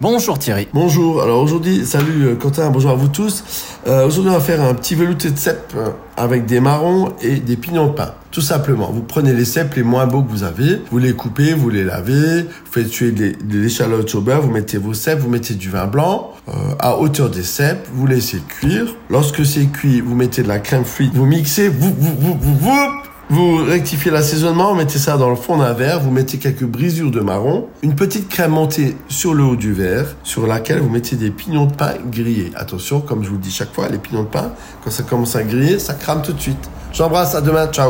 Bonjour Thierry. Bonjour, alors aujourd'hui, salut euh, Quentin, bonjour à vous tous. Euh, aujourd'hui, on va faire un petit velouté de cèpe euh, avec des marrons et des pignons de pain. Tout simplement, vous prenez les cèpes les moins beaux que vous avez, vous les coupez, vous les lavez, vous faites tuer des, des échalotes au beurre, vous mettez vos cèpes, vous mettez du vin blanc euh, à hauteur des cèpes, vous laissez cuire. Lorsque c'est cuit, vous mettez de la crème fluide, vous mixez, vous, vous, vous, vous, vous vous rectifiez l'assaisonnement, mettez ça dans le fond d'un verre, vous mettez quelques brisures de marron, une petite crème montée sur le haut du verre, sur laquelle vous mettez des pignons de pain grillés. Attention, comme je vous le dis chaque fois, les pignons de pain, quand ça commence à griller, ça crame tout de suite. J'embrasse, à demain, ciao